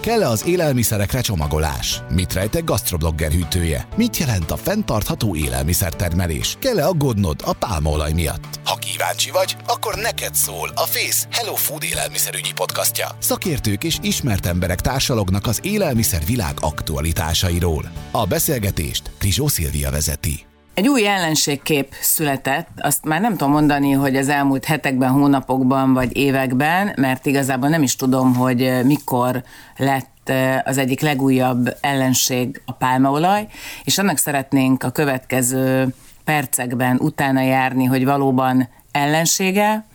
Kell-e az élelmiszerekre csomagolás? Mit rejt egy gastroblogger hűtője? Mit jelent a fenntartható élelmiszertermelés? Kell-e aggódnod a pálmaolaj miatt? Ha kíváncsi vagy, akkor neked szól a Face Hello Food élelmiszerügyi podcastja. Szakértők és ismert emberek társalognak az élelmiszer világ aktualitásairól. A beszélgetést Krizsó Szilvia vezeti. Egy új ellenségkép született, azt már nem tudom mondani, hogy az elmúlt hetekben, hónapokban vagy években, mert igazából nem is tudom, hogy mikor lett az egyik legújabb ellenség a pálmaolaj, és annak szeretnénk a következő percekben utána járni, hogy valóban ellensége,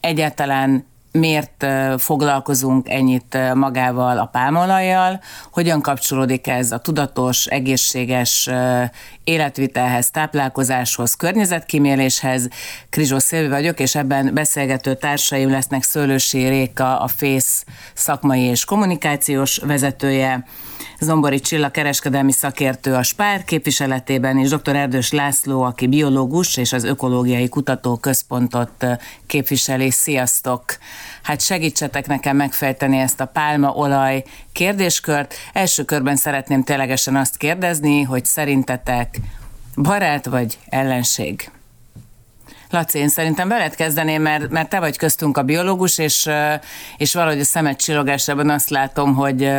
egyáltalán miért foglalkozunk ennyit magával a pálmolajjal, hogyan kapcsolódik ez a tudatos, egészséges életvitelhez, táplálkozáshoz, környezetkíméléshez. Krizsó Szilvi vagyok, és ebben beszélgető társaim lesznek Szőlősi Réka, a FÉSZ szakmai és kommunikációs vezetője, Zombori Csilla kereskedelmi szakértő a Spár képviseletében, és dr. Erdős László, aki biológus és az Ökológiai Kutatóközpontot képviseli. Sziasztok! Hát segítsetek nekem megfejteni ezt a pálmaolaj kérdéskört. Első körben szeretném ténylegesen azt kérdezni, hogy szerintetek barát vagy ellenség? Laci, én szerintem veled kezdeném, mert, mert te vagy köztünk a biológus, és, és valahogy a szemet csillogásában azt látom, hogy,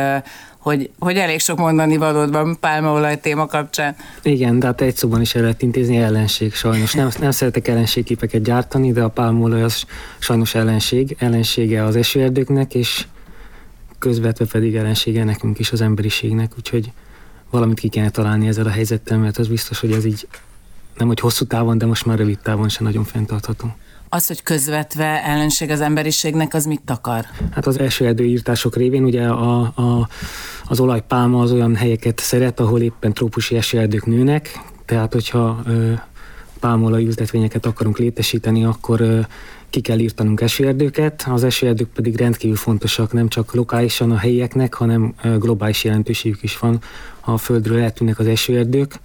hogy, hogy elég sok mondani valód van pálmaolaj téma kapcsán. Igen, de hát egy szóban is el lehet intézni ellenség sajnos. Nem, nem szeretek ellenségképeket gyártani, de a pálmaolaj az sajnos ellenség. Ellensége az esőerdőknek, és közvetve pedig ellensége nekünk is, az emberiségnek, úgyhogy valamit ki kéne találni ezzel a helyzettel, mert az biztos, hogy ez így nem hogy hosszú távon, de most már rövid távon sem nagyon fenntartható. Az, hogy közvetve ellenség az emberiségnek, az mit akar? Hát az első erdőírtások révén ugye a, a, az olajpálma az olyan helyeket szeret, ahol éppen trópusi esőerdők nőnek, tehát hogyha ö, pálmolaj ültetvényeket akarunk létesíteni, akkor ö, ki kell írtanunk esőerdőket, az esőerdők pedig rendkívül fontosak, nem csak lokálisan a helyieknek, hanem globális jelentőségük is van. Ha a földről eltűnnek az esőerdők,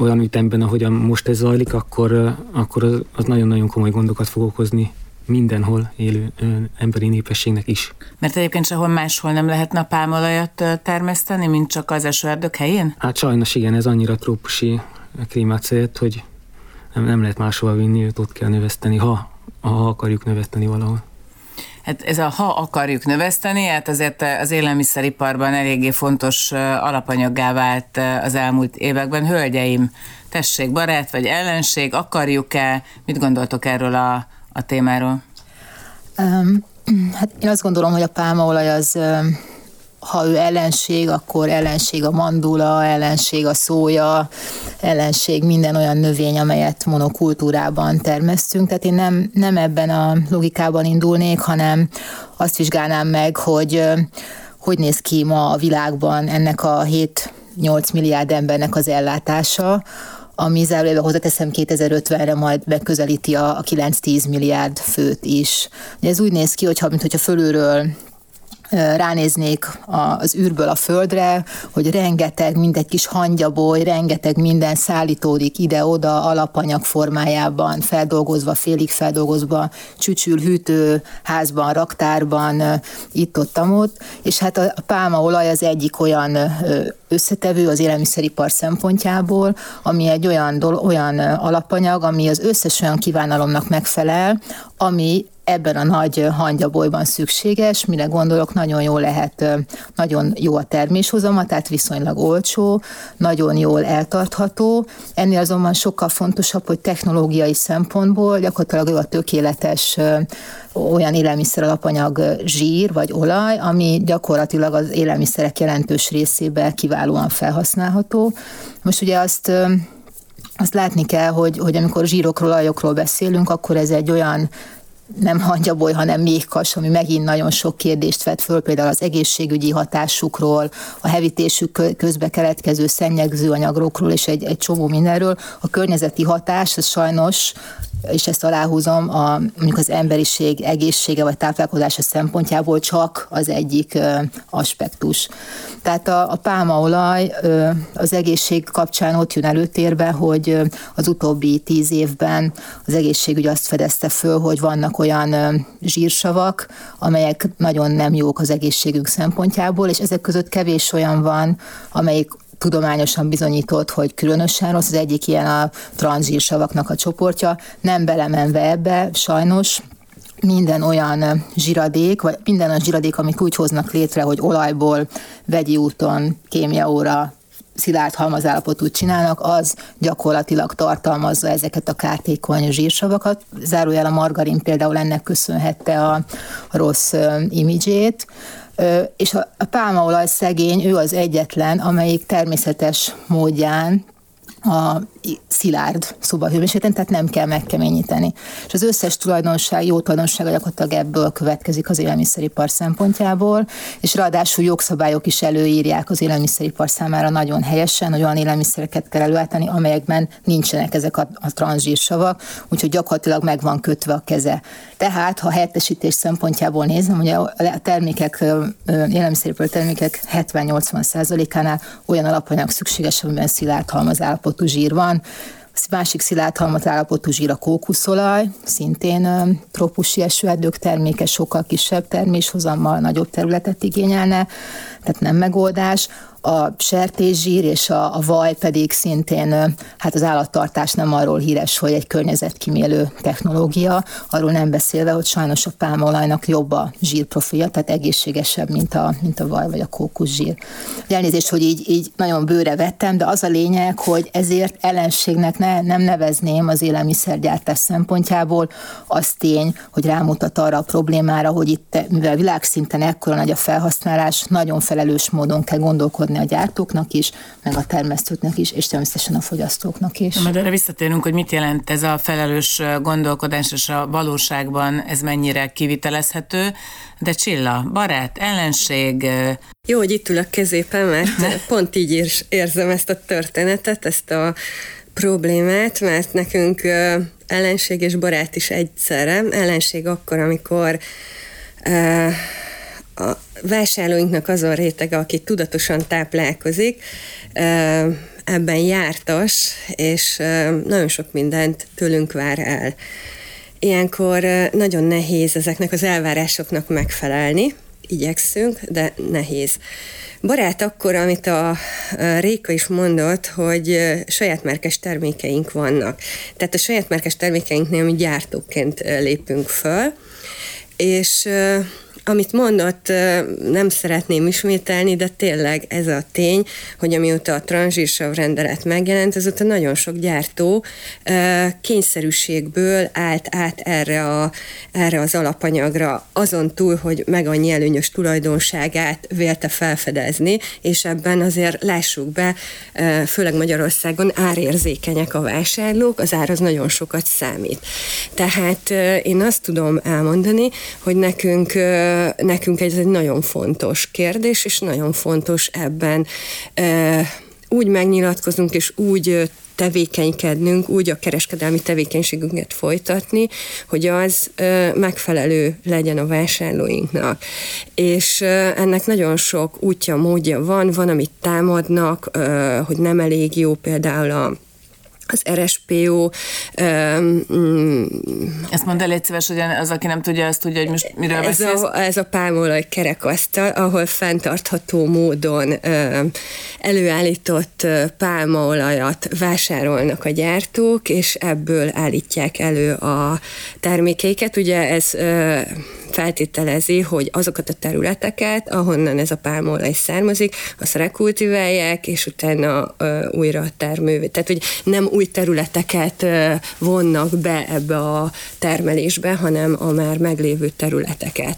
olyan ütemben, ahogyan most ez zajlik, akkor, akkor az, nagyon-nagyon komoly gondokat fog okozni mindenhol élő ö, emberi népességnek is. Mert egyébként sehol máshol nem lehetne a pálmolajat termeszteni, mint csak az esőerdők helyén? Hát sajnos igen, ez annyira trópusi szeret, hogy nem, nem lehet máshova vinni, őt ott kell növeszteni, ha, ha akarjuk növeszteni valahol. Hát ez a ha akarjuk növeszteni, hát azért az élelmiszeriparban eléggé fontos alapanyaggá vált az elmúlt években. Hölgyeim, tessék, barát vagy ellenség, akarjuk-e? Mit gondoltok erről a, a témáról? Um, hát én azt gondolom, hogy a pálmaolaj az ha ő ellenség, akkor ellenség a mandula, ellenség a szója, ellenség minden olyan növény, amelyet monokultúrában termesztünk. Tehát én nem, nem ebben a logikában indulnék, hanem azt vizsgálnám meg, hogy hogy néz ki ma a világban ennek a 7-8 milliárd embernek az ellátása, ami zárójelben hozzáteszem 2050-re majd megközelíti a, a 9-10 milliárd főt is. Ez úgy néz ki, hogyha, mint hogyha fölülről ránéznék az űrből a földre, hogy rengeteg, mindegy kis hangyaboly, rengeteg minden szállítódik ide-oda alapanyag formájában, feldolgozva, félig feldolgozva, csücsül, hűtő, házban, raktárban, itt-ott, ott, és hát a pálmaolaj az egyik olyan összetevő az élelmiszeripar szempontjából, ami egy olyan, olyan alapanyag, ami az összes olyan kívánalomnak megfelel, ami ebben a nagy hangyabolyban szükséges, mire gondolok, nagyon jó lehet, nagyon jó a terméshozama, tehát viszonylag olcsó, nagyon jól eltartható. Ennél azonban sokkal fontosabb, hogy technológiai szempontból gyakorlatilag a tökéletes olyan élelmiszer alapanyag zsír vagy olaj, ami gyakorlatilag az élelmiszerek jelentős részében kiválóan felhasználható. Most ugye azt azt látni kell, hogy, hogy amikor zsírokról, olajokról beszélünk, akkor ez egy olyan nem hangyaboly, hanem méhkas, ami megint nagyon sok kérdést vet föl, például az egészségügyi hatásukról, a hevítésük közbe keletkező szennyegző anyagokról, és egy, egy csomó mindenről. A környezeti hatás, ez sajnos és ezt aláhúzom, a, mondjuk az emberiség egészsége vagy táplálkozása szempontjából csak az egyik aspektus. Tehát a, a pálmaolaj az egészség kapcsán ott jön előtérbe, hogy az utóbbi tíz évben az egészségügy azt fedezte föl, hogy vannak olyan zsírsavak, amelyek nagyon nem jók az egészségünk szempontjából, és ezek között kevés olyan van, amelyik tudományosan bizonyított, hogy különösen rossz. Az egyik ilyen a transzsírsavaknak a csoportja. Nem belemenve ebbe, sajnos, minden olyan zsiradék, vagy minden olyan zsiradék, amit úgy hoznak létre, hogy olajból, vegyi úton, kémiaóra, szilárd halmazállapotút csinálnak, az gyakorlatilag tartalmazza ezeket a kártékony zsírsavakat. Zárójel a margarin például ennek köszönhette a rossz imidzsét és a pálmaolaj szegény, ő az egyetlen, amelyik természetes módján a szilárd szobahőmérsékleten, tehát nem kell megkeményíteni. És az összes tulajdonság, jó tulajdonság gyakorlatilag ebből következik az élelmiszeripar szempontjából, és ráadásul jogszabályok is előírják az élelmiszeripar számára nagyon helyesen, hogy olyan élelmiszereket kell előállítani, amelyekben nincsenek ezek a, a transzsírsavak, úgyhogy gyakorlatilag meg van kötve a keze. Tehát, ha helyettesítés szempontjából nézem, ugye a termékek, élelmiszeripar termékek 70-80 százalékánál olyan alapanyag szükséges, amiben szilárd halmazállapotú zsír van, másik szilárd állapotú zsír a kókuszolaj, szintén trópusi esőerdők terméke, sokkal kisebb terméshozammal, nagyobb területet igényelne, tehát nem megoldás a sertészsír és a, a vaj pedig szintén, hát az állattartás nem arról híres, hogy egy környezetkímélő technológia, arról nem beszélve, hogy sajnos a pálmaolajnak jobb a zsírprofilja, tehát egészségesebb, mint a, mint a vaj vagy a kókuszsír. Elnézést, hogy így, így nagyon bőre vettem, de az a lényeg, hogy ezért ellenségnek ne, nem nevezném az élelmiszergyártás szempontjából, az tény, hogy rámutat arra a problémára, hogy itt, mivel világszinten ekkora nagy a felhasználás, nagyon felelős módon kell gondolkodni adni a gyártóknak is, meg a termesztőknek is, és természetesen a fogyasztóknak is. Majd erre visszatérünk, hogy mit jelent ez a felelős gondolkodás, és a valóságban ez mennyire kivitelezhető. De Csilla, barát, ellenség... Jó, hogy itt ülök kezépen, mert pont így érzem ezt a történetet, ezt a problémát, mert nekünk ellenség és barát is egyszerre. Ellenség akkor, amikor a vásárlóinknak azon rétege, aki tudatosan táplálkozik, ebben jártas, és nagyon sok mindent tőlünk vár el. Ilyenkor nagyon nehéz ezeknek az elvárásoknak megfelelni, igyekszünk, de nehéz. Barát akkor, amit a Réka is mondott, hogy saját márkás termékeink vannak. Tehát a saját márkás termékeinknél mi gyártóként lépünk föl, és amit mondott, nem szeretném ismételni, de tényleg ez a tény, hogy amióta a tranzsírsav rendelet megjelent, azóta nagyon sok gyártó kényszerűségből állt át erre, a, erre az alapanyagra, azon túl, hogy meg annyi előnyös tulajdonságát vélte felfedezni, és ebben azért lássuk be, főleg Magyarországon árérzékenyek a vásárlók, az ár az nagyon sokat számít. Tehát én azt tudom elmondani, hogy nekünk nekünk ez egy nagyon fontos kérdés, és nagyon fontos ebben úgy megnyilatkozunk, és úgy tevékenykednünk, úgy a kereskedelmi tevékenységünket folytatni, hogy az megfelelő legyen a vásárlóinknak. És ennek nagyon sok útja, módja van, van, amit támadnak, hogy nem elég jó például a az RSPO. Um, Ezt mondd el egy szíves, hogy az, aki nem tudja, azt tudja, hogy most miről ez beszélsz? A, ez a pálmolaj kerekasztal, ahol fenntartható módon um, előállított pálmaolajat vásárolnak a gyártók, és ebből állítják elő a termékeiket. Ugye ez uh, feltételezi, hogy azokat a területeket, ahonnan ez a pálmaolaj származik, azt rekultiválják, és utána uh, újra termő. Tehát, hogy nem új területeket uh, vonnak be ebbe a termelésbe, hanem a már meglévő területeket.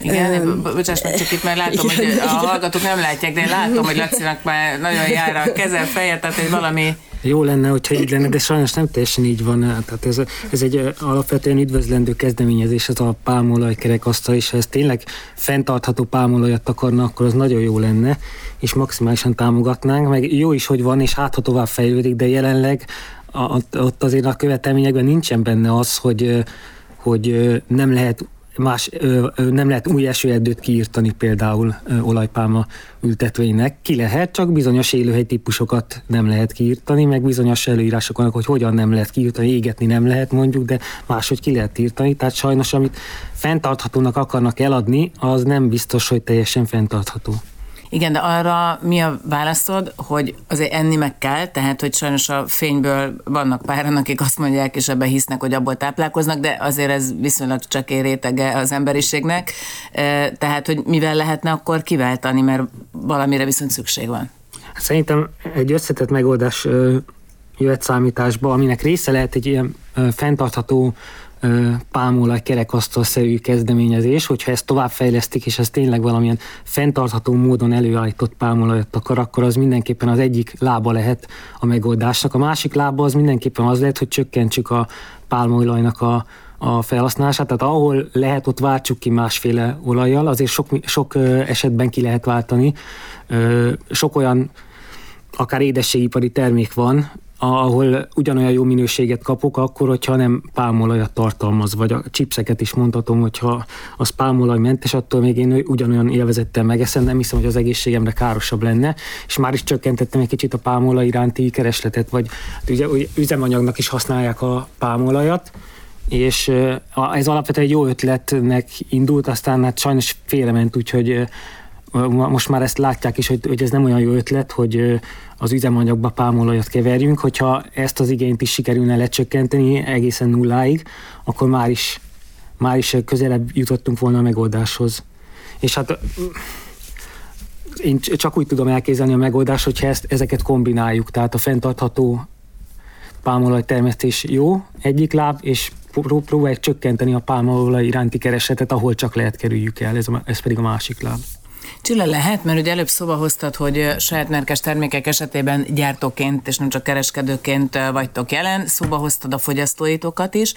Igen, um, bocsáss meg, csak itt már látom, igen, hogy a igen. hallgatók nem látják, de én látom, hogy Lacinak már nagyon jár a keze, feje, tehát hogy valami jó lenne, hogyha így lenne, de sajnos nem teljesen így van. Tehát ez, ez egy alapvetően üdvözlendő kezdeményezés, az a pálmolaj kerekasztal, és ha ez tényleg fenntartható pálmolajat akarna, akkor az nagyon jó lenne, és maximálisan támogatnánk, meg jó is, hogy van, és hát ha tovább fejlődik, de jelenleg ott azért a követelményekben nincsen benne az, hogy, hogy nem lehet más, nem lehet új esőerdőt kiírtani például olajpálma ültetvénynek. Ki lehet, csak bizonyos élőhely típusokat nem lehet kiírtani, meg bizonyos előírások vannak, hogy hogyan nem lehet kiírtani, égetni nem lehet mondjuk, de máshogy ki lehet írtani. Tehát sajnos, amit fenntarthatónak akarnak eladni, az nem biztos, hogy teljesen fenntartható. Igen, de arra mi a válaszod, hogy azért enni meg kell, tehát hogy sajnos a fényből vannak páran, akik azt mondják, és ebben hisznek, hogy abból táplálkoznak, de azért ez viszonylag csak rétege az emberiségnek. Tehát, hogy mivel lehetne akkor kiváltani, mert valamire viszont szükség van. Szerintem egy összetett megoldás jöhet számításba, aminek része lehet egy ilyen fenntartható pálmolaj kerekasztalszerű kezdeményezés, hogyha ezt továbbfejlesztik, és ez tényleg valamilyen fenntartható módon előállított pálmolajat akar, akkor az mindenképpen az egyik lába lehet a megoldásnak. A másik lába az mindenképpen az lehet, hogy csökkentsük a pálmolajnak a, a felhasználását, tehát ahol lehet, ott váltsuk ki másféle olajjal, azért sok, sok esetben ki lehet váltani. Sok olyan akár édességipari termék van, ahol ugyanolyan jó minőséget kapok, akkor, hogyha nem pálmolajat tartalmaz, vagy a chipseket is mondhatom, hogyha az pálmolajmentes, attól még én ugyanolyan élvezettel megeszem, nem hiszem, hogy az egészségemre károsabb lenne, és már is csökkentettem egy kicsit a pálmolaj iránti keresletet, vagy hát ugye, üzemanyagnak is használják a pálmolajat, és ez alapvetően egy jó ötletnek indult, aztán hát sajnos félrement, úgyhogy most már ezt látják is, hogy, hogy ez nem olyan jó ötlet, hogy az üzemanyagba pálmolajat keverjünk, hogyha ezt az igényt is sikerülne lecsökkenteni egészen nulláig, akkor már is, már is közelebb jutottunk volna a megoldáshoz. És hát én csak úgy tudom elképzelni a megoldást, hogyha ezt, ezeket kombináljuk, tehát a fenntartható pálmolaj termesztés jó, egyik láb, és próbáljuk csökkenteni a pálmolaj iránti keresetet, ahol csak lehet kerüljük el, ez, a, ez pedig a másik láb. Csilla lehet, mert ugye előbb szóba hoztad, hogy saját márkás termékek esetében gyártóként és nem csak kereskedőként vagytok jelen, szóba hoztad a fogyasztóitokat is.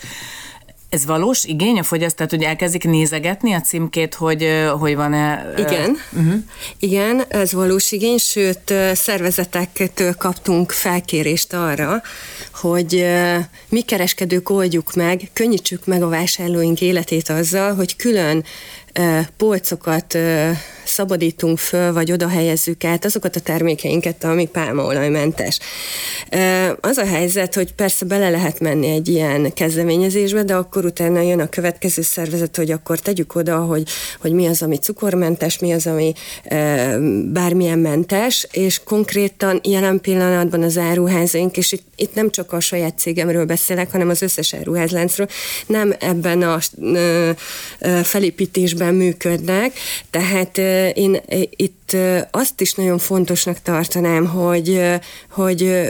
Ez valós igény a fogyasztó, hogy elkezdik nézegetni a címkét, hogy, hogy van-e... Igen, uh-huh. igen, ez valós igény, sőt szervezetektől kaptunk felkérést arra, hogy mi kereskedők oldjuk meg, könnyítsük meg a vásárlóink életét azzal, hogy külön polcokat szabadítunk föl, vagy oda helyezzük át azokat a termékeinket, ami pálmaolajmentes. Az a helyzet, hogy persze bele lehet menni egy ilyen kezdeményezésbe, de akkor utána jön a következő szervezet, hogy akkor tegyük oda, hogy, hogy mi az, ami cukormentes, mi az, ami bármilyen mentes, és konkrétan jelen pillanatban az áruházaink, és itt, itt nem csak a saját cégemről beszélek, hanem az összes áruházláncról, nem ebben a felépítésben működnek, tehát én itt azt is nagyon fontosnak tartanám, hogy, hogy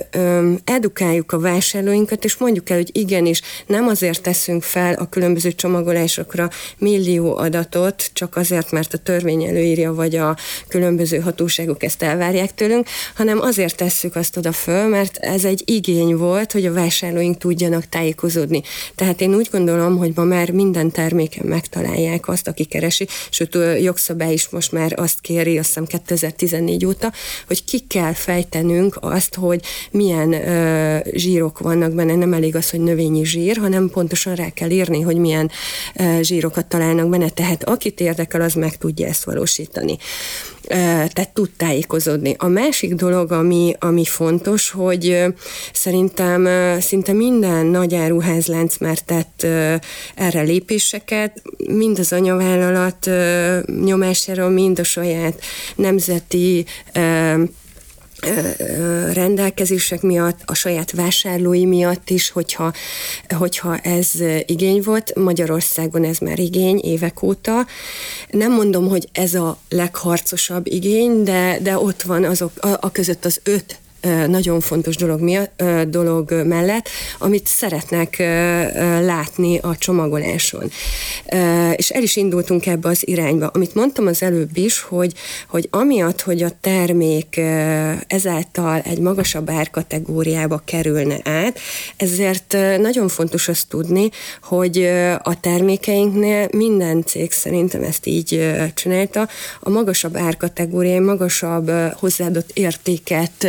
edukáljuk a vásárlóinkat, és mondjuk el, hogy igenis, nem azért teszünk fel a különböző csomagolásokra millió adatot, csak azért, mert a törvény előírja, vagy a különböző hatóságok ezt elvárják tőlünk, hanem azért tesszük azt oda föl, mert ez egy igény volt, hogy a vásárlóink tudjanak tájékozódni. Tehát én úgy gondolom, hogy ma már minden terméken megtalálják azt, aki keresi, sőt, jogszabály is most már azt kéri, azt hiszem 2014 óta, hogy ki kell fejtenünk azt, hogy milyen ö, zsírok vannak benne, nem elég az, hogy növényi zsír, hanem pontosan rá kell írni, hogy milyen ö, zsírokat találnak benne, tehát akit érdekel, az meg tudja ezt valósítani tehát tud tájékozódni. A másik dolog, ami, ami fontos, hogy szerintem szinte minden nagy áruházlánc már tett erre lépéseket, mind az anyavállalat nyomására, mind a saját nemzeti rendelkezések miatt, a saját vásárlói miatt is, hogyha, hogyha ez igény volt. Magyarországon ez már igény évek óta. Nem mondom, hogy ez a legharcosabb igény, de, de ott van azok, a, a között az öt nagyon fontos dolog, miatt, dolog mellett, amit szeretnek látni a csomagoláson. És el is indultunk ebbe az irányba. Amit mondtam az előbb is, hogy, hogy amiatt, hogy a termék ezáltal egy magasabb árkategóriába kerülne át, ezért nagyon fontos azt tudni, hogy a termékeinknél minden cég szerintem ezt így csinálta, a magasabb árkategóriai, magasabb hozzáadott értéket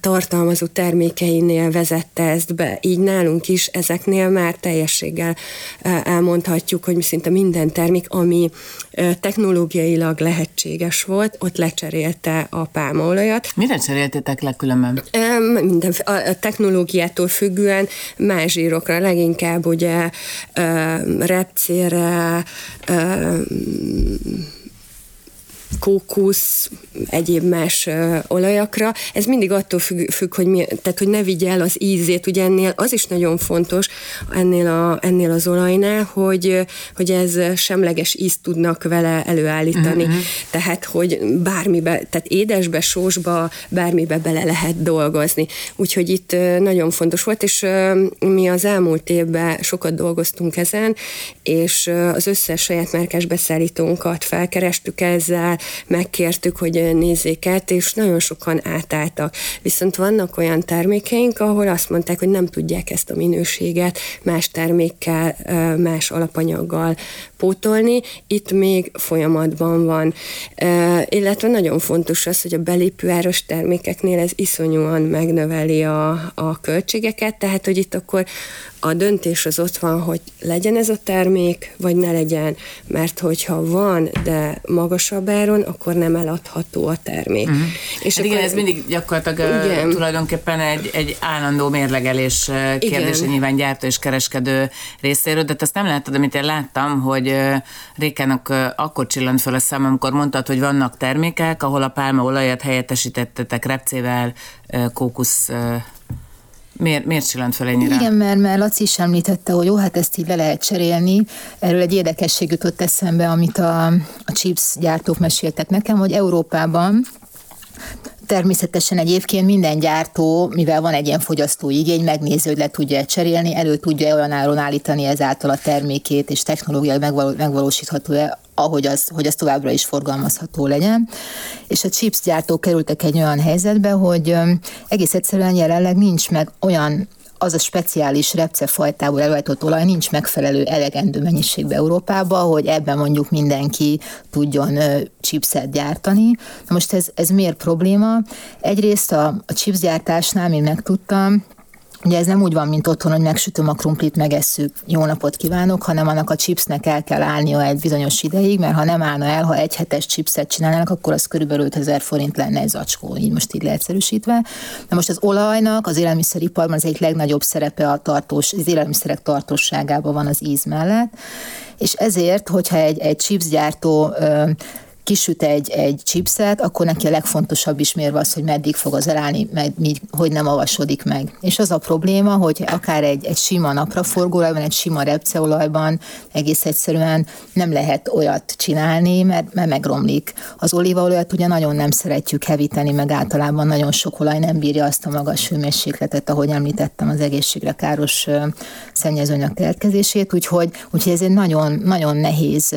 tartalmazó termékeinél vezette ezt be. Így nálunk is ezeknél már teljességgel elmondhatjuk, hogy szinte minden termék, ami technológiailag lehetséges volt, ott lecserélte a pálmaolajat. Mire cseréltétek le különben? Minden, a technológiától függően más zsírokra, leginkább ugye repcére, kókusz, egyéb más olajakra. Ez mindig attól függ, függ hogy, mi, tehát, hogy ne vigye el az ízét. Ugye ennél az is nagyon fontos ennél, a, ennél az olajnál, hogy, hogy ez semleges ízt tudnak vele előállítani. Uh-huh. Tehát, hogy bármibe, tehát édesbe, sósba, bármibe bele lehet dolgozni. Úgyhogy itt nagyon fontos volt, és mi az elmúlt évben sokat dolgoztunk ezen, és az összes saját márkás beszállítónkat felkerestük ezzel, megkértük, hogy nézzék át, és nagyon sokan átálltak. Viszont vannak olyan termékeink, ahol azt mondták, hogy nem tudják ezt a minőséget más termékkel, más alapanyaggal pótolni, itt még folyamatban van. Illetve nagyon fontos az, hogy a belépőáros termékeknél ez iszonyúan megnöveli a, a költségeket, tehát hogy itt akkor a döntés az ott van, hogy legyen ez a termék, vagy ne legyen, mert hogyha van, de magasabb áron, akkor nem eladható a termék. Uh-huh. És hát akkor, igen, ez mindig gyakorlatilag igen. tulajdonképpen egy, egy állandó mérlegelés kérdése nyilván gyártó és kereskedő részéről, de azt nem láttad, amit én láttam, hogy Rékának akkor csillant fel a szem, amikor mondtad, hogy vannak termékek, ahol a pálmaolajat helyettesítettetek repcével, kókusz Miért, miért csillant fel ennyire? Igen, mert, mert Laci is említette, hogy jó, hát ezt így le lehet cserélni. Erről egy érdekesség jutott eszembe, amit a, a chips gyártók meséltek nekem, hogy Európában Természetesen egyébként minden gyártó, mivel van egy ilyen fogyasztói igény, megnézi, hogy le tudja cserélni, elő tudja olyan áron állítani ezáltal a termékét, és technológiai megvalósítható-e, ahogy az, hogy az továbbra is forgalmazható legyen. És a chips gyártók kerültek egy olyan helyzetbe, hogy egész egyszerűen jelenleg nincs meg olyan az a speciális repcefajtából előállított olaj nincs megfelelő elegendő mennyiségben Európában, hogy ebben mondjuk mindenki tudjon chipset gyártani. Na most ez, ez miért probléma? Egyrészt a, a chipsgyártásnál, mint megtudtam, Ugye ez nem úgy van, mint otthon, hogy megsütöm a krumplit, megesszük, jó napot kívánok, hanem annak a chipsnek el kell állnia egy bizonyos ideig, mert ha nem állna el, ha egy hetes chipset csinálnának, akkor az körülbelül 5000 forint lenne egy zacskó, így most így leegyszerűsítve. De most az olajnak az élelmiszeriparban az egyik legnagyobb szerepe a tartós, az élelmiszerek tartóságában van az íz mellett, és ezért, hogyha egy, egy chipsgyártó kisüt egy, egy chipset, akkor neki a legfontosabb ismérve az, hogy meddig fog az elállni, med, hogy nem avasodik meg. És az a probléma, hogy akár egy, egy sima napraforgóolajban, egy sima repceolajban egész egyszerűen nem lehet olyat csinálni, mert, mert megromlik. Az olívaolajat ugye nagyon nem szeretjük hevíteni, meg általában nagyon sok olaj nem bírja azt a magas hőmérsékletet, ahogy említettem, az egészségre káros szennyezőanyag keletkezését, úgyhogy, úgyhogy ez egy nagyon, nagyon nehéz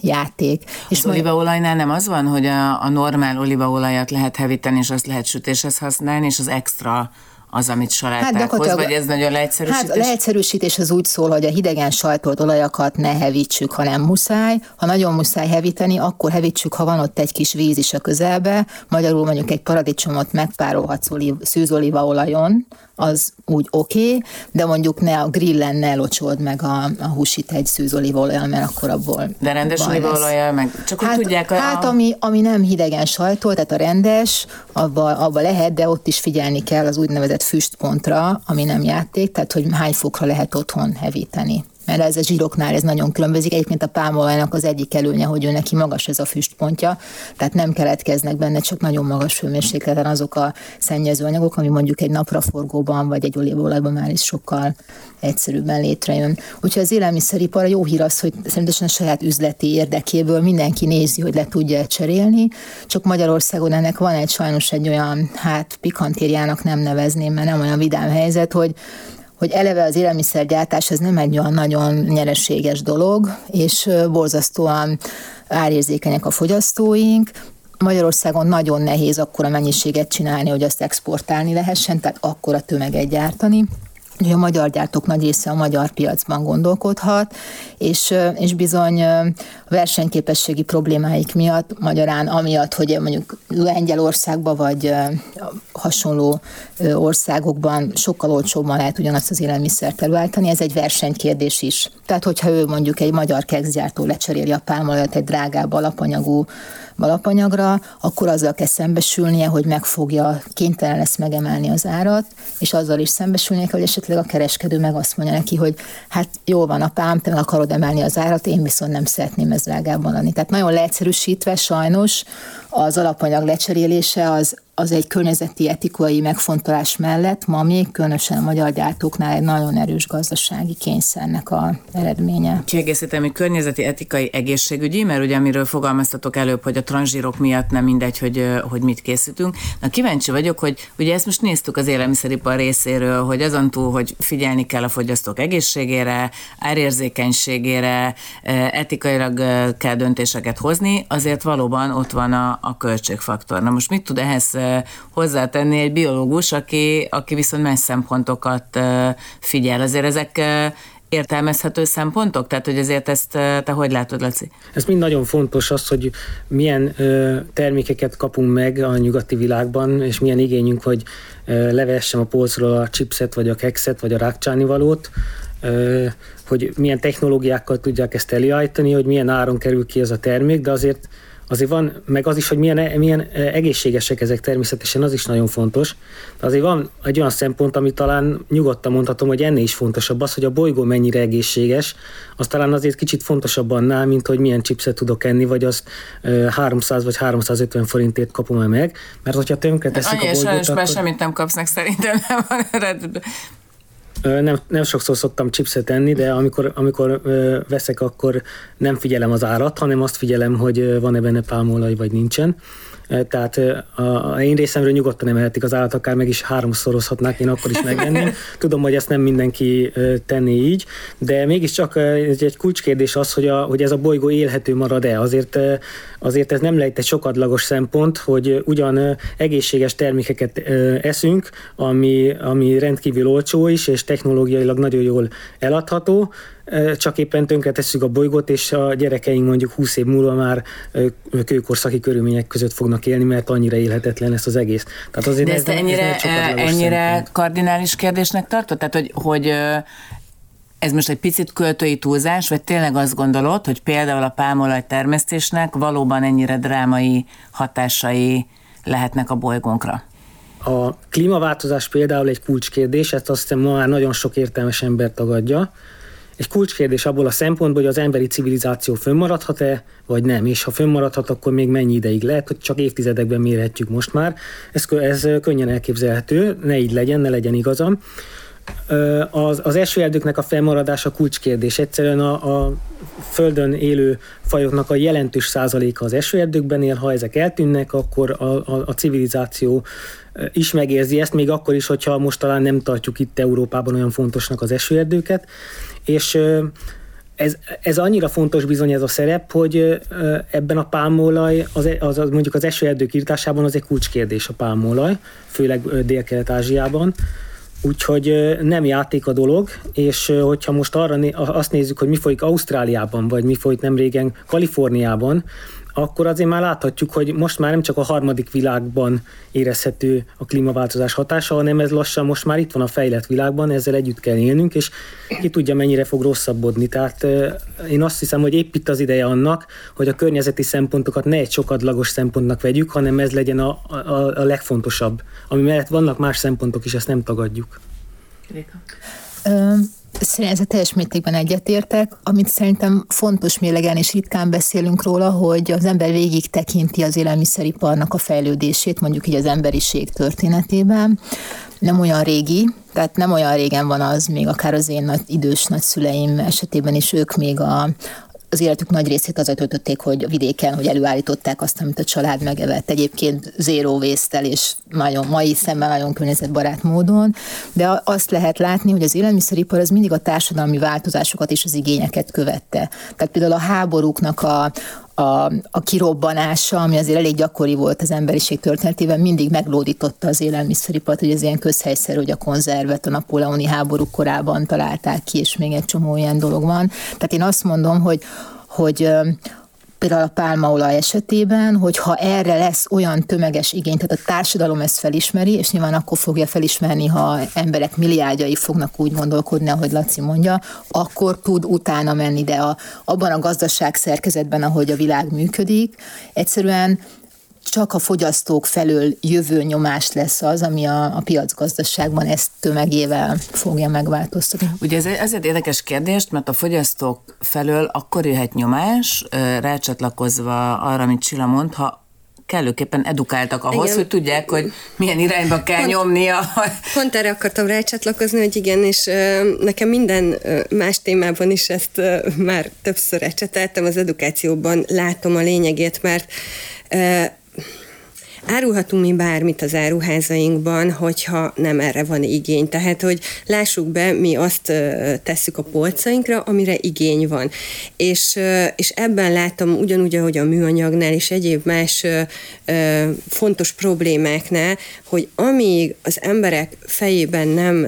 játék. Az és olívaolaj Olajnál nem az van, hogy a, a normál olívaolajat lehet hevíteni, és azt lehet sütéshez használni, és az extra az, amit salátákhoz, hát vagy ez nagyon leegyszerűsítés? Hát a leegyszerűsítés az úgy szól, hogy a hidegen sajtolt olajakat ne hevítsük, ha nem muszáj. Ha nagyon muszáj hevíteni, akkor hevítsük, ha van ott egy kis víz is a közelbe. Magyarul mondjuk egy paradicsomot megpárolhatsz szűzolívaolajon, az úgy oké, okay, de mondjuk ne a grillen ne locsold meg a, a húsit egy szűz olívaolajjal, mert akkor abból De rendes olívaolajjal meg csak hát, tudják. A... Hát ami, ami nem hidegen sajtol, tehát a rendes, abba, abba lehet, de ott is figyelni kell az úgynevezett füstpontra, ami nem játék, tehát hogy hány fokra lehet otthon hevíteni mert ez a zsíroknál ez nagyon különbözik. Egyébként a pálmaolajnak az egyik előnye, hogy ő neki magas ez a füstpontja, tehát nem keletkeznek benne csak nagyon magas hőmérsékleten azok a szennyező anyagok, ami mondjuk egy napraforgóban vagy egy olívaolajban már is sokkal egyszerűbben létrejön. Úgyhogy az élelmiszeripar jó hír az, hogy szerintem a saját üzleti érdekéből mindenki nézi, hogy le tudja cserélni, csak Magyarországon ennek van egy sajnos egy olyan, hát pikantériának nem nevezném, mert nem olyan vidám helyzet, hogy hogy eleve az élelmiszergyártás ez nem egy olyan nagyon nyereséges dolog, és borzasztóan árérzékenyek a fogyasztóink, Magyarországon nagyon nehéz akkora mennyiséget csinálni, hogy azt exportálni lehessen, tehát akkora tömeget gyártani. Hogy a magyar gyártók nagy része a magyar piacban gondolkodhat, és, és bizony versenyképességi problémáik miatt, magyarán amiatt, hogy mondjuk Lengyelországban vagy hasonló országokban sokkal olcsóbban lehet ugyanazt az élelmiszert előállítani, ez egy versenykérdés is. Tehát, hogyha ő mondjuk egy magyar kekszgyártó lecseréli a pálmolajat egy drágább alapanyagú alapanyagra, akkor azzal kell szembesülnie, hogy megfogja, kénytelen lesz megemelni az árat, és azzal is szembesülnie hogy esetleg a kereskedő meg azt mondja neki, hogy hát jól van a pám, te meg akarod emelni az árat, én viszont nem szeretném ez drágábban adni. Tehát nagyon leegyszerűsítve sajnos az alapanyag lecserélése az, az egy környezeti etikai megfontolás mellett ma még különösen a magyar gyártóknál egy nagyon erős gazdasági kényszernek a eredménye. Kiegészítem, hogy környezeti etikai egészségügyi, mert ugye amiről fogalmaztatok előbb, hogy a transzsírok miatt nem mindegy, hogy, hogy mit készítünk. Na kíváncsi vagyok, hogy ugye ezt most néztük az élelmiszeripar részéről, hogy azon túl, hogy figyelni kell a fogyasztók egészségére, árérzékenységére, etikailag kell döntéseket hozni, azért valóban ott van a, a költségfaktor. Na most mit tud ehhez hozzátenni egy biológus, aki, aki viszont más szempontokat figyel. Azért ezek értelmezhető szempontok? Tehát, hogy ezért ezt te hogy látod, Laci? Ez mind nagyon fontos az, hogy milyen termékeket kapunk meg a nyugati világban, és milyen igényünk, hogy ö, levessem a polcról a chipset, vagy a kekszet, vagy a rákcsáni valót, ö, hogy milyen technológiákkal tudják ezt előállítani, hogy milyen áron kerül ki ez a termék, de azért azért van, meg az is, hogy milyen, milyen egészségesek ezek természetesen, az is nagyon fontos. Azért van egy olyan szempont, ami talán nyugodtan mondhatom, hogy ennél is fontosabb az, hogy a bolygó mennyire egészséges, az talán azért kicsit fontosabb annál, mint hogy milyen chipset tudok enni, vagy azt 300 vagy 350 forintért kapom-e meg, mert hogyha tönkre teszik a bolygót, akkor... semmit nem kapsz meg szerintem, nem van nem, nem sokszor szoktam chipset enni, de amikor, amikor veszek, akkor nem figyelem az árat, hanem azt figyelem, hogy van-e benne pálmolaj, vagy nincsen. Tehát a, én részemről nyugodtan emelhetik az állat, akár meg is háromszorozhatnák, én akkor is megvenném. Tudom, hogy ezt nem mindenki tenné így, de mégiscsak egy, egy kulcskérdés az, hogy, a, hogy ez a bolygó élhető marad-e. Azért, azért ez nem lehet egy sokadlagos szempont, hogy ugyan egészséges termékeket eszünk, ami, ami rendkívül olcsó is, és technológiailag nagyon jól eladható, csak éppen tesszük a bolygót, és a gyerekeink mondjuk 20 év múlva már kőkorszaki körülmények között fognak élni, mert annyira élhetetlen ez az egész. Tehát azért De ezt ez, ennyire, ez ennyire szempont. kardinális kérdésnek tartott? Tehát, hogy, hogy ez most egy picit költői túlzás, vagy tényleg azt gondolod, hogy például a pálmolaj termesztésnek valóban ennyire drámai hatásai lehetnek a bolygónkra? A klímaváltozás például egy kulcskérdés, ezt azt hiszem ma már nagyon sok értelmes ember tagadja egy kulcskérdés abból a szempontból, hogy az emberi civilizáció fönnmaradhat-e, vagy nem, és ha fönnmaradhat, akkor még mennyi ideig lehet, hogy csak évtizedekben mérhetjük most már. Ez, ez könnyen elképzelhető, ne így legyen, ne legyen igazam. Az, az esőerdőknek a fennmaradása kulcskérdés. Egyszerűen a, a földön élő fajoknak a jelentős százaléka az esőerdőkben él, ha ezek eltűnnek, akkor a, a, a civilizáció is megérzi ezt, még akkor is, hogyha most talán nem tartjuk itt Európában olyan fontosnak az esőerdőket, és ez, ez annyira fontos bizony ez a szerep, hogy ebben a pálmolaj, az, az, az mondjuk az esőerdők írtásában az egy kulcskérdés a pálmolaj, főleg Dél-Kelet-Ázsiában, Úgyhogy nem játék a dolog, és hogyha most arra azt nézzük, hogy mi folyik Ausztráliában, vagy mi folyik nem régen Kaliforniában, akkor azért már láthatjuk, hogy most már nem csak a harmadik világban érezhető a klímaváltozás hatása, hanem ez lassan most már itt van a fejlett világban, ezzel együtt kell élnünk, és ki tudja, mennyire fog rosszabbodni. Tehát én azt hiszem, hogy épp itt az ideje annak, hogy a környezeti szempontokat ne egy sokadlagos szempontnak vegyük, hanem ez legyen a, a, a legfontosabb. Ami mellett vannak más szempontok is, ezt nem tagadjuk. Réka. Ezzel teljes mértékben egyetértek. Amit szerintem fontos mélegen, és ritkán beszélünk róla, hogy az ember végig tekinti az élelmiszeriparnak a fejlődését, mondjuk így az emberiség történetében. Nem olyan régi, tehát nem olyan régen van az, még akár az én nagy, idős nagyszüleim esetében is ők még a, az életük nagy részét azzal töltötték, hogy vidéken, hogy előállították azt, amit a család megevett. Egyébként zéró vésztel és nagyon mai szemmel nagyon környezetbarát módon, de azt lehet látni, hogy az élelmiszeripar az mindig a társadalmi változásokat és az igényeket követte. Tehát például a háborúknak a, a, a kirobbanása, ami azért elég gyakori volt az emberiség történetében, mindig meglódította az élelmiszeripart, hogy ez ilyen közhelyszer, hogy a konzervet a napóleoni háború korában találták ki, és még egy csomó ilyen dolog van. Tehát én azt mondom, hogy hogy például a pálmaolaj esetében, hogy ha erre lesz olyan tömeges igény, tehát a társadalom ezt felismeri, és nyilván akkor fogja felismerni, ha emberek milliárdjai fognak úgy gondolkodni, ahogy Laci mondja, akkor tud utána menni, de a, abban a gazdaság szerkezetben, ahogy a világ működik, egyszerűen csak a fogyasztók felől jövő nyomás lesz az, ami a, a piacgazdaságban ezt tömegével fogja megváltoztatni. Ugye ez ezért érdekes kérdés, mert a fogyasztók felől akkor jöhet nyomás, rácsatlakozva arra, amit Csilla mond, ha kellőképpen edukáltak ahhoz, igen. hogy tudják, hogy milyen irányba kell pont, nyomnia. Pont erre akartam rácsatlakozni, hogy igen, és nekem minden más témában is ezt már többször ecseteltem, az edukációban látom a lényegét, mert árulhatunk mi bármit az áruházainkban, hogyha nem erre van igény. Tehát, hogy lássuk be, mi azt tesszük a polcainkra, amire igény van. És, és ebben látom ugyanúgy, ahogy a műanyagnál és egyéb más fontos problémáknál, hogy amíg az emberek fejében nem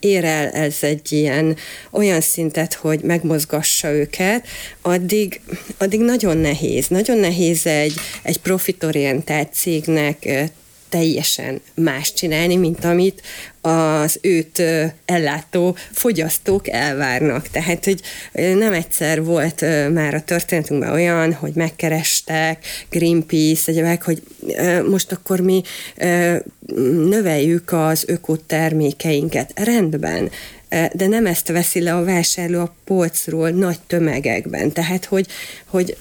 ér el ez egy ilyen olyan szintet, hogy megmozgassa őket, addig, addig nagyon nehéz. Nagyon nehéz egy, egy profitorientált cégnek teljesen más csinálni, mint amit az őt ellátó fogyasztók elvárnak. Tehát, hogy nem egyszer volt már a történetünkben olyan, hogy megkerestek Greenpeace, egyebek, hogy most akkor mi növeljük az ökotermékeinket. Rendben, de nem ezt veszi le a vásárló a polcról nagy tömegekben. Tehát, hogy, hogy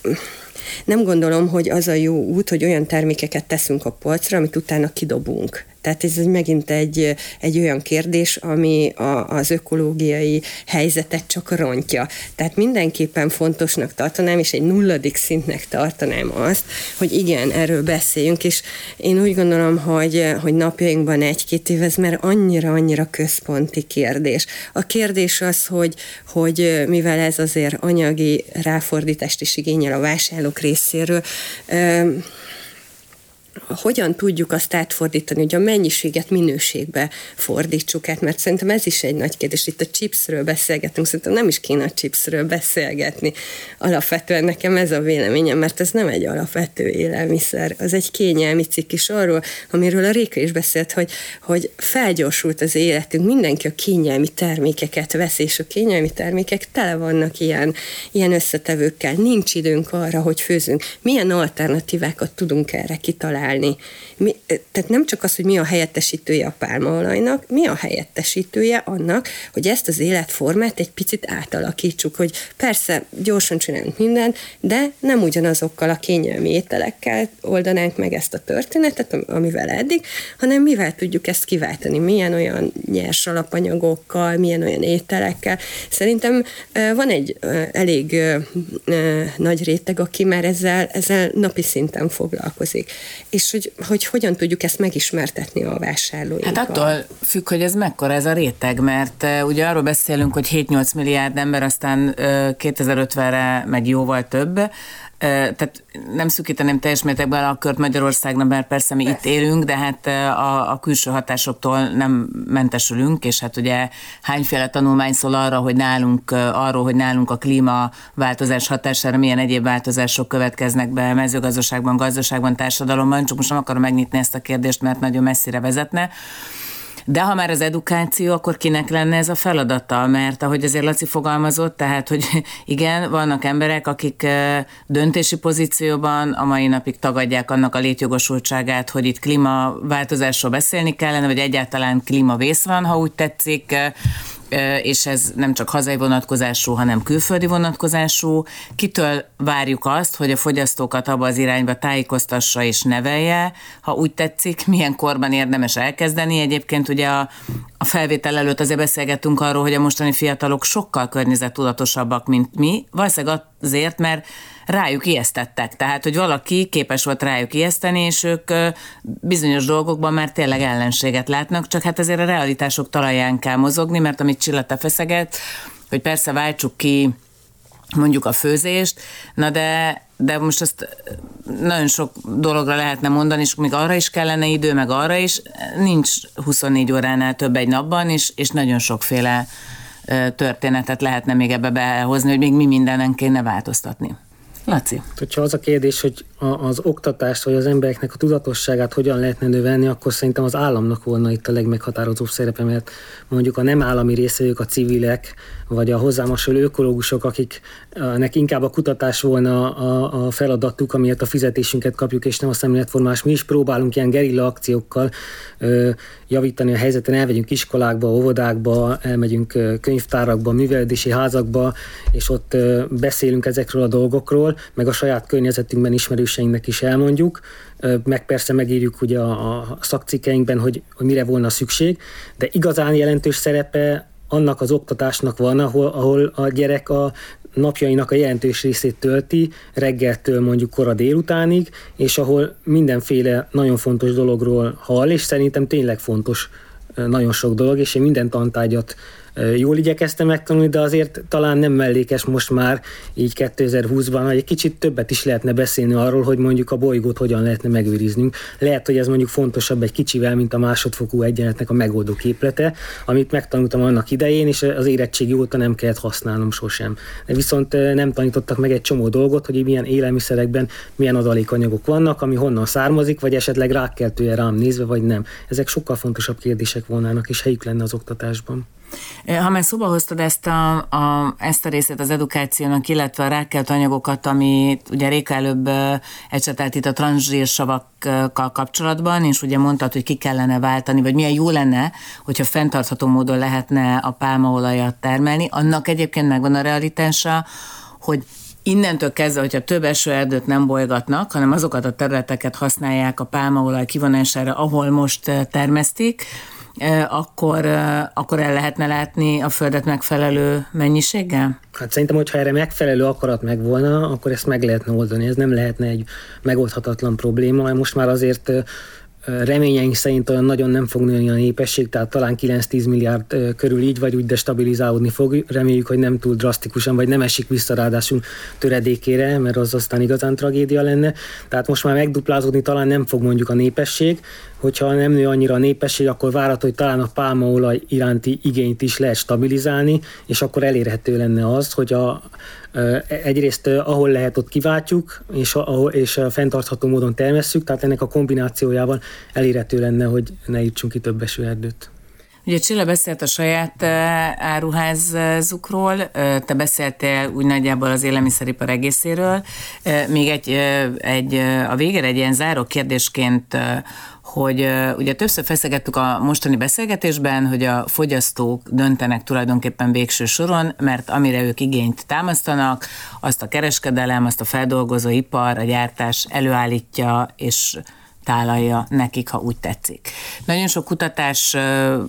nem gondolom, hogy az a jó út, hogy olyan termékeket teszünk a polcra, amit utána kidobunk. Tehát ez megint egy, egy olyan kérdés, ami a, az ökológiai helyzetet csak rontja. Tehát mindenképpen fontosnak tartanám, és egy nulladik szintnek tartanám azt, hogy igen, erről beszéljünk, és én úgy gondolom, hogy, hogy napjainkban egy-két év ez már annyira-annyira központi kérdés. A kérdés az, hogy, hogy mivel ez azért anyagi ráfordítást is igényel a vásárlók részéről, hogyan tudjuk azt átfordítani, hogy a mennyiséget minőségbe fordítsuk át, mert szerintem ez is egy nagy kérdés. Itt a chipsről beszélgetünk, szerintem nem is kéne a chipsről beszélgetni. Alapvetően nekem ez a véleményem, mert ez nem egy alapvető élelmiszer, az egy kényelmi cikk is arról, amiről a Réka is beszélt, hogy, hogy felgyorsult az életünk, mindenki a kényelmi termékeket vesz, és a kényelmi termékek tele vannak ilyen, ilyen összetevőkkel. Nincs időnk arra, hogy főzünk. Milyen alternatívákat tudunk erre kitalálni? Találni. Mi, tehát nem csak az, hogy mi a helyettesítője a pálmaolajnak, mi a helyettesítője annak, hogy ezt az életformát egy picit átalakítsuk, hogy persze gyorsan csinálunk mindent, de nem ugyanazokkal a kényelmi ételekkel oldanánk meg ezt a történetet, amivel eddig, hanem mivel tudjuk ezt kiváltani, milyen olyan nyers alapanyagokkal, milyen olyan ételekkel. Szerintem van egy elég nagy réteg, aki már ezzel, ezzel napi szinten foglalkozik és hogy, hogy hogyan tudjuk ezt megismertetni a vásárlóinkkal. Hát attól függ, hogy ez mekkora ez a réteg, mert ugye arról beszélünk, hogy 7-8 milliárd ember, aztán uh, 2050-re meg jóval több, tehát nem szükíteném teljes mértékben a kört Magyarországnak, mert persze mi persze. itt élünk, de hát a, a külső hatásoktól nem mentesülünk, és hát ugye hányféle tanulmány szól arra, hogy nálunk, arról, hogy nálunk a klímaváltozás hatására milyen egyéb változások következnek be mezőgazdaságban, gazdaságban, társadalomban, csak most nem akarom megnyitni ezt a kérdést, mert nagyon messzire vezetne. De ha már az edukáció, akkor kinek lenne ez a feladata? Mert ahogy azért Laci fogalmazott, tehát, hogy igen, vannak emberek, akik döntési pozícióban a mai napig tagadják annak a létjogosultságát, hogy itt klímaváltozásról beszélni kellene, vagy egyáltalán klímavész van, ha úgy tetszik, és ez nem csak hazai vonatkozású, hanem külföldi vonatkozású. Kitől várjuk azt, hogy a fogyasztókat abba az irányba tájékoztassa és nevelje, ha úgy tetszik, milyen korban érdemes elkezdeni. Egyébként ugye a, a felvétel előtt azért beszélgettünk arról, hogy a mostani fiatalok sokkal környezettudatosabbak, mint mi. Valószínűleg azért, mert rájuk ijesztettek. Tehát, hogy valaki képes volt rájuk ijeszteni, és ők bizonyos dolgokban már tényleg ellenséget látnak, csak hát azért a realitások talaján kell mozogni, mert amit Csilla feszeget, hogy persze váltsuk ki mondjuk a főzést, na de, de most azt nagyon sok dologra lehetne mondani, és még arra is kellene idő, meg arra is, nincs 24 óránál több egy napban, és, és nagyon sokféle történetet lehetne még ebbe behozni, hogy még mi mindenen kéne változtatni. Laci. Ha az a kérdés, hogy az oktatást, vagy az embereknek a tudatosságát hogyan lehetne növelni, akkor szerintem az államnak volna itt a legmeghatározóbb szerepe, mert mondjuk a nem állami részvevők, a civilek, vagy a hozzám hasonló ökológusok, akiknek inkább a kutatás volna a, a feladatuk, amiért a fizetésünket kapjuk, és nem a szemléletformás. Mi is próbálunk ilyen gerilla akciókkal ö, javítani a helyzeten, elmegyünk iskolákba, óvodákba, elmegyünk könyvtárakba, művelődési házakba, és ott ö, beszélünk ezekről a dolgokról, meg a saját környezetünkben ismerőseinknek is elmondjuk, meg persze megírjuk ugye a, a szakcikkeinkben, hogy, hogy mire volna szükség, de igazán jelentős szerepe annak az oktatásnak van, ahol, ahol a gyerek a napjainak a jelentős részét tölti, reggeltől mondjuk kora délutánig, és ahol mindenféle nagyon fontos dologról hall, és szerintem tényleg fontos nagyon sok dolog, és én minden tantárgyat jól igyekeztem megtanulni, de azért talán nem mellékes most már így 2020-ban, hogy egy kicsit többet is lehetne beszélni arról, hogy mondjuk a bolygót hogyan lehetne megőriznünk. Lehet, hogy ez mondjuk fontosabb egy kicsivel, mint a másodfokú egyenletnek a megoldó képlete, amit megtanultam annak idején, és az érettségi óta nem kellett használnom sosem. Viszont nem tanítottak meg egy csomó dolgot, hogy milyen élelmiszerekben milyen adalékanyagok vannak, ami honnan származik, vagy esetleg rákkeltője rám nézve, vagy nem. Ezek sokkal fontosabb kérdések volnának, és helyük lenne az oktatásban. Ha már szóba hoztad ezt a, a, ezt a részét az edukációnak, illetve a rákkelt anyagokat, amit ugye Réka előbb ecsetelt itt a transzsírsavakkal kapcsolatban, és ugye mondtad, hogy ki kellene váltani, vagy milyen jó lenne, hogyha fenntartható módon lehetne a pálmaolajat termelni. Annak egyébként megvan a realitása, hogy innentől kezdve, hogyha több esőerdőt nem bolygatnak, hanem azokat a területeket használják a pálmaolaj kivonására, ahol most termesztik, akkor, akkor el lehetne látni a földet megfelelő mennyiséggel? Hát szerintem, hogyha erre megfelelő akarat megvolna, akkor ezt meg lehetne oldani. Ez nem lehetne egy megoldhatatlan probléma. Most már azért reményeink szerint olyan nagyon nem fog nőni a népesség, tehát talán 9-10 milliárd körül így vagy úgy destabilizálódni fog. Reméljük, hogy nem túl drasztikusan, vagy nem esik vissza ráadásul töredékére, mert az aztán igazán tragédia lenne. Tehát most már megduplázódni talán nem fog mondjuk a népesség, hogyha nem nő annyira a népesség, akkor várható, hogy talán a pálmaolaj iránti igényt is lehet stabilizálni, és akkor elérhető lenne az, hogy a, egyrészt ahol lehet, ott kiváltjuk, és, ahol, és fenntartható módon termesszük, tehát ennek a kombinációjával elérhető lenne, hogy ne ítsunk ki több esőerdőt. Ugye Csilla beszélt a saját áruházukról, te beszéltél úgy nagyjából az élelmiszeripar egészéről. Még egy, egy, a végére egy ilyen záró kérdésként hogy ugye többször feszegettük a mostani beszélgetésben, hogy a fogyasztók döntenek tulajdonképpen végső soron, mert amire ők igényt támasztanak, azt a kereskedelem, azt a feldolgozó ipar, a gyártás előállítja, és tálalja nekik, ha úgy tetszik. Nagyon sok kutatás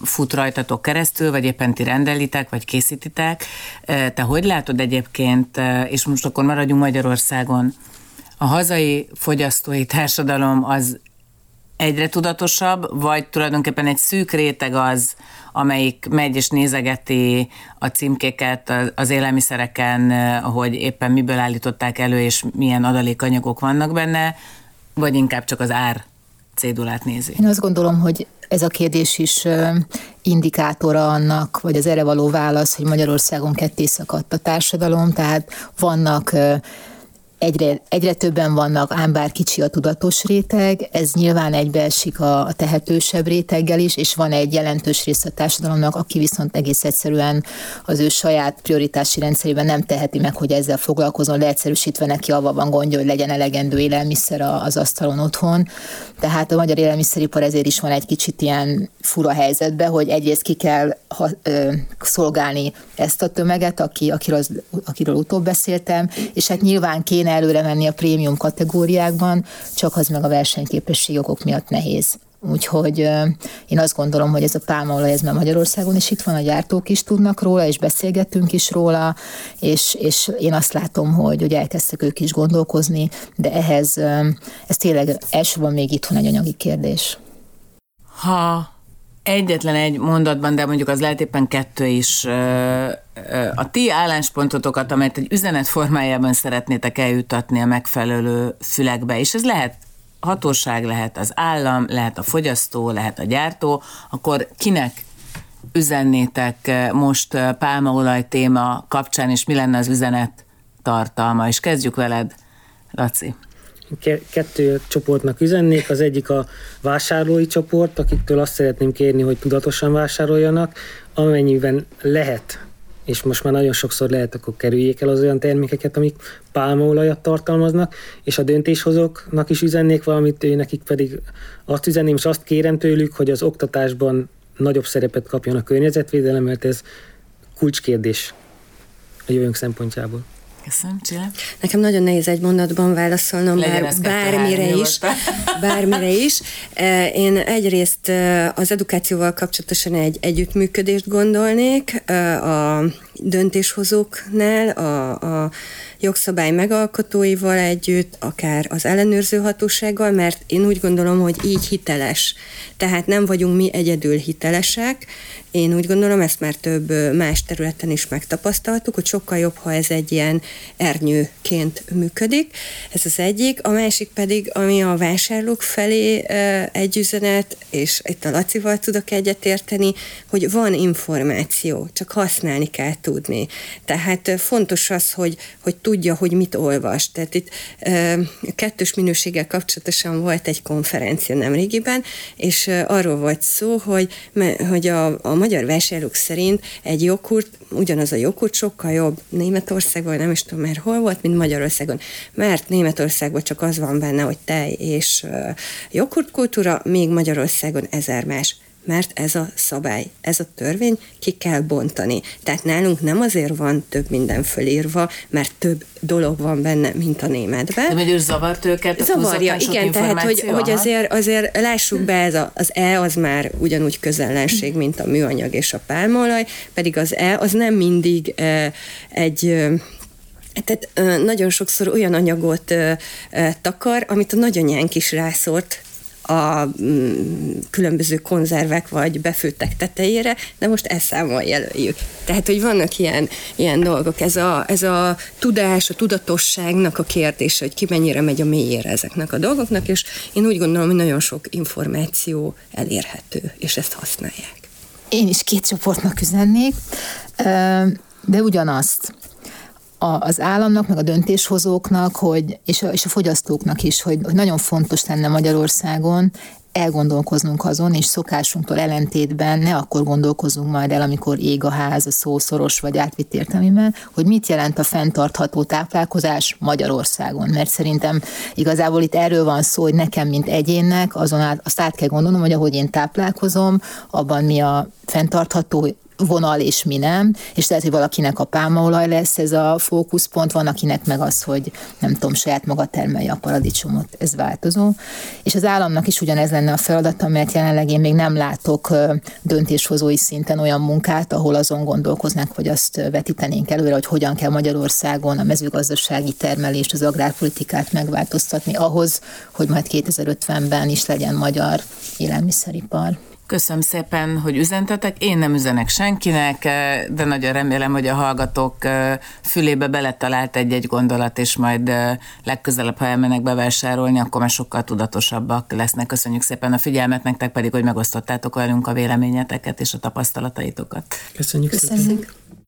fut rajtatok keresztül, vagy éppen ti rendelitek, vagy készítitek. Te hogy látod egyébként, és most akkor maradjunk Magyarországon, a hazai fogyasztói társadalom az egyre tudatosabb, vagy tulajdonképpen egy szűk réteg az, amelyik megy és nézegeti a címkéket az élelmiszereken, hogy éppen miből állították elő, és milyen adalékanyagok vannak benne, vagy inkább csak az ár cédulát nézi? Én azt gondolom, hogy ez a kérdés is indikátora annak, vagy az erre való válasz, hogy Magyarországon ketté szakadt a társadalom, tehát vannak egyre, egyre többen vannak, ám bár kicsi a tudatos réteg, ez nyilván egybeesik a, a tehetősebb réteggel is, és van egy jelentős része a társadalomnak, aki viszont egész egyszerűen az ő saját prioritási rendszerében nem teheti meg, hogy ezzel foglalkozon, leegyszerűsítve neki avval van gondja, hogy legyen elegendő élelmiszer az asztalon otthon. Tehát a magyar élelmiszeripar ezért is van egy kicsit ilyen fura helyzetbe, hogy egyrészt ki kell ha, ö, szolgálni ezt a tömeget, aki, akiről, akiről utóbb beszéltem, és hát nyilván kéne kéne előre menni a prémium kategóriákban, csak az meg a versenyképesség okok miatt nehéz. Úgyhogy én azt gondolom, hogy ez a pálmaolaj, ez már Magyarországon is itt van, a gyártók is tudnak róla, és beszélgettünk is róla, és, és én azt látom, hogy, hogy elkezdtek ők is gondolkozni, de ehhez ez tényleg elsősorban még itthon egy anyagi kérdés. Ha egyetlen egy mondatban, de mondjuk az lehet éppen kettő is a ti álláspontotokat, amelyet egy üzenet formájában szeretnétek eljutatni a megfelelő fülekbe, és ez lehet hatóság, lehet az állam, lehet a fogyasztó, lehet a gyártó, akkor kinek üzennétek most pálmaolaj téma kapcsán, és mi lenne az üzenet tartalma? És kezdjük veled, Laci kettő csoportnak üzennék. Az egyik a vásárlói csoport, akiktől azt szeretném kérni, hogy tudatosan vásároljanak, amennyiben lehet, és most már nagyon sokszor lehet, akkor kerüljék el az olyan termékeket, amik pálmaolajat tartalmaznak, és a döntéshozóknak is üzennék valamit, ő nekik pedig azt üzenném, és azt kérem tőlük, hogy az oktatásban nagyobb szerepet kapjon a környezetvédelem, mert ez kulcskérdés a jövőnk szempontjából. Köszönöm, Csilla. Nekem nagyon nehéz egy mondatban válaszolnom, Legyen bár, bármire is. Bármire is. Én egyrészt e, az edukációval kapcsolatosan egy együttműködést gondolnék e, a döntéshozóknál, a, a jogszabály megalkotóival együtt, akár az ellenőrző hatósággal, mert én úgy gondolom, hogy így hiteles. Tehát nem vagyunk mi egyedül hitelesek, én úgy gondolom, ezt már több más területen is megtapasztaltuk, hogy sokkal jobb, ha ez egy ilyen ernyőként működik. Ez az egyik. A másik pedig, ami a vásárlók felé egy üzenet, és itt a Lacival tudok egyetérteni, hogy van információ, csak használni kell tudni. Tehát fontos az, hogy, hogy tudja, hogy mit olvas. Tehát itt kettős minőséggel kapcsolatosan volt egy konferencia nemrégiben, és arról volt szó, hogy, hogy a, a magyar vásárlók szerint egy joghurt, ugyanaz a joghurt sokkal jobb Németországban, nem is tudom már hol volt, mint Magyarországon. Mert Németországban csak az van benne, hogy tej és joghurtkultúra, még Magyarországon ezer más mert ez a szabály, ez a törvény ki kell bontani. Tehát nálunk nem azért van több minden fölírva, mert több dolog van benne, mint a németben. De hogy zavart őket? Zavarja, igen, tehát hogy, hogy azért, azért lássuk be, ez a, az E az már ugyanúgy közellenség, mint a műanyag és a pálmaolaj, pedig az E az nem mindig e, egy tehát nagyon sokszor olyan anyagot takar, amit a nagyanyánk is rászort a mm, különböző konzervek vagy befőttek tetejére, de most ezt számmal jelöljük. Tehát, hogy vannak ilyen, ilyen dolgok. Ez a, ez a tudás, a tudatosságnak a kérdése, hogy ki mennyire megy a mélyére ezeknek a dolgoknak, és én úgy gondolom, hogy nagyon sok információ elérhető, és ezt használják. Én is két csoportnak üzennék, de ugyanazt a, az államnak, meg a döntéshozóknak, hogy, és, a, és a fogyasztóknak is, hogy, hogy nagyon fontos lenne Magyarországon elgondolkoznunk azon, és szokásunktól ellentétben ne akkor gondolkozunk majd el, amikor ég a ház, a szószoros vagy átvitt értelmében, hogy mit jelent a fenntartható táplálkozás Magyarországon. Mert szerintem igazából itt erről van szó, hogy nekem, mint egyénnek, azon át, azt át kell gondolnom, hogy ahogy én táplálkozom, abban mi a fenntartható vonal és mi nem, és lehet, hogy valakinek a pálmaolaj lesz ez a fókuszpont, van akinek meg az, hogy nem tudom, saját maga termelje a paradicsomot, ez változó. És az államnak is ugyanez lenne a feladata, mert jelenleg én még nem látok döntéshozói szinten olyan munkát, ahol azon gondolkoznánk, hogy azt vetítenénk előre, hogy hogyan kell Magyarországon a mezőgazdasági termelést, az agrárpolitikát megváltoztatni ahhoz, hogy majd 2050-ben is legyen magyar élelmiszeripar. Köszönöm szépen, hogy üzentetek. Én nem üzenek senkinek, eh, de nagyon remélem, hogy a hallgatók eh, fülébe beletalált egy-egy gondolat, és majd eh, legközelebb, ha elmennek bevásárolni, akkor már sokkal tudatosabbak lesznek. Köszönjük szépen a figyelmet, nektek pedig, hogy megosztottátok velünk a véleményeteket és a tapasztalataitokat. Köszönjük, Köszönjük. szépen.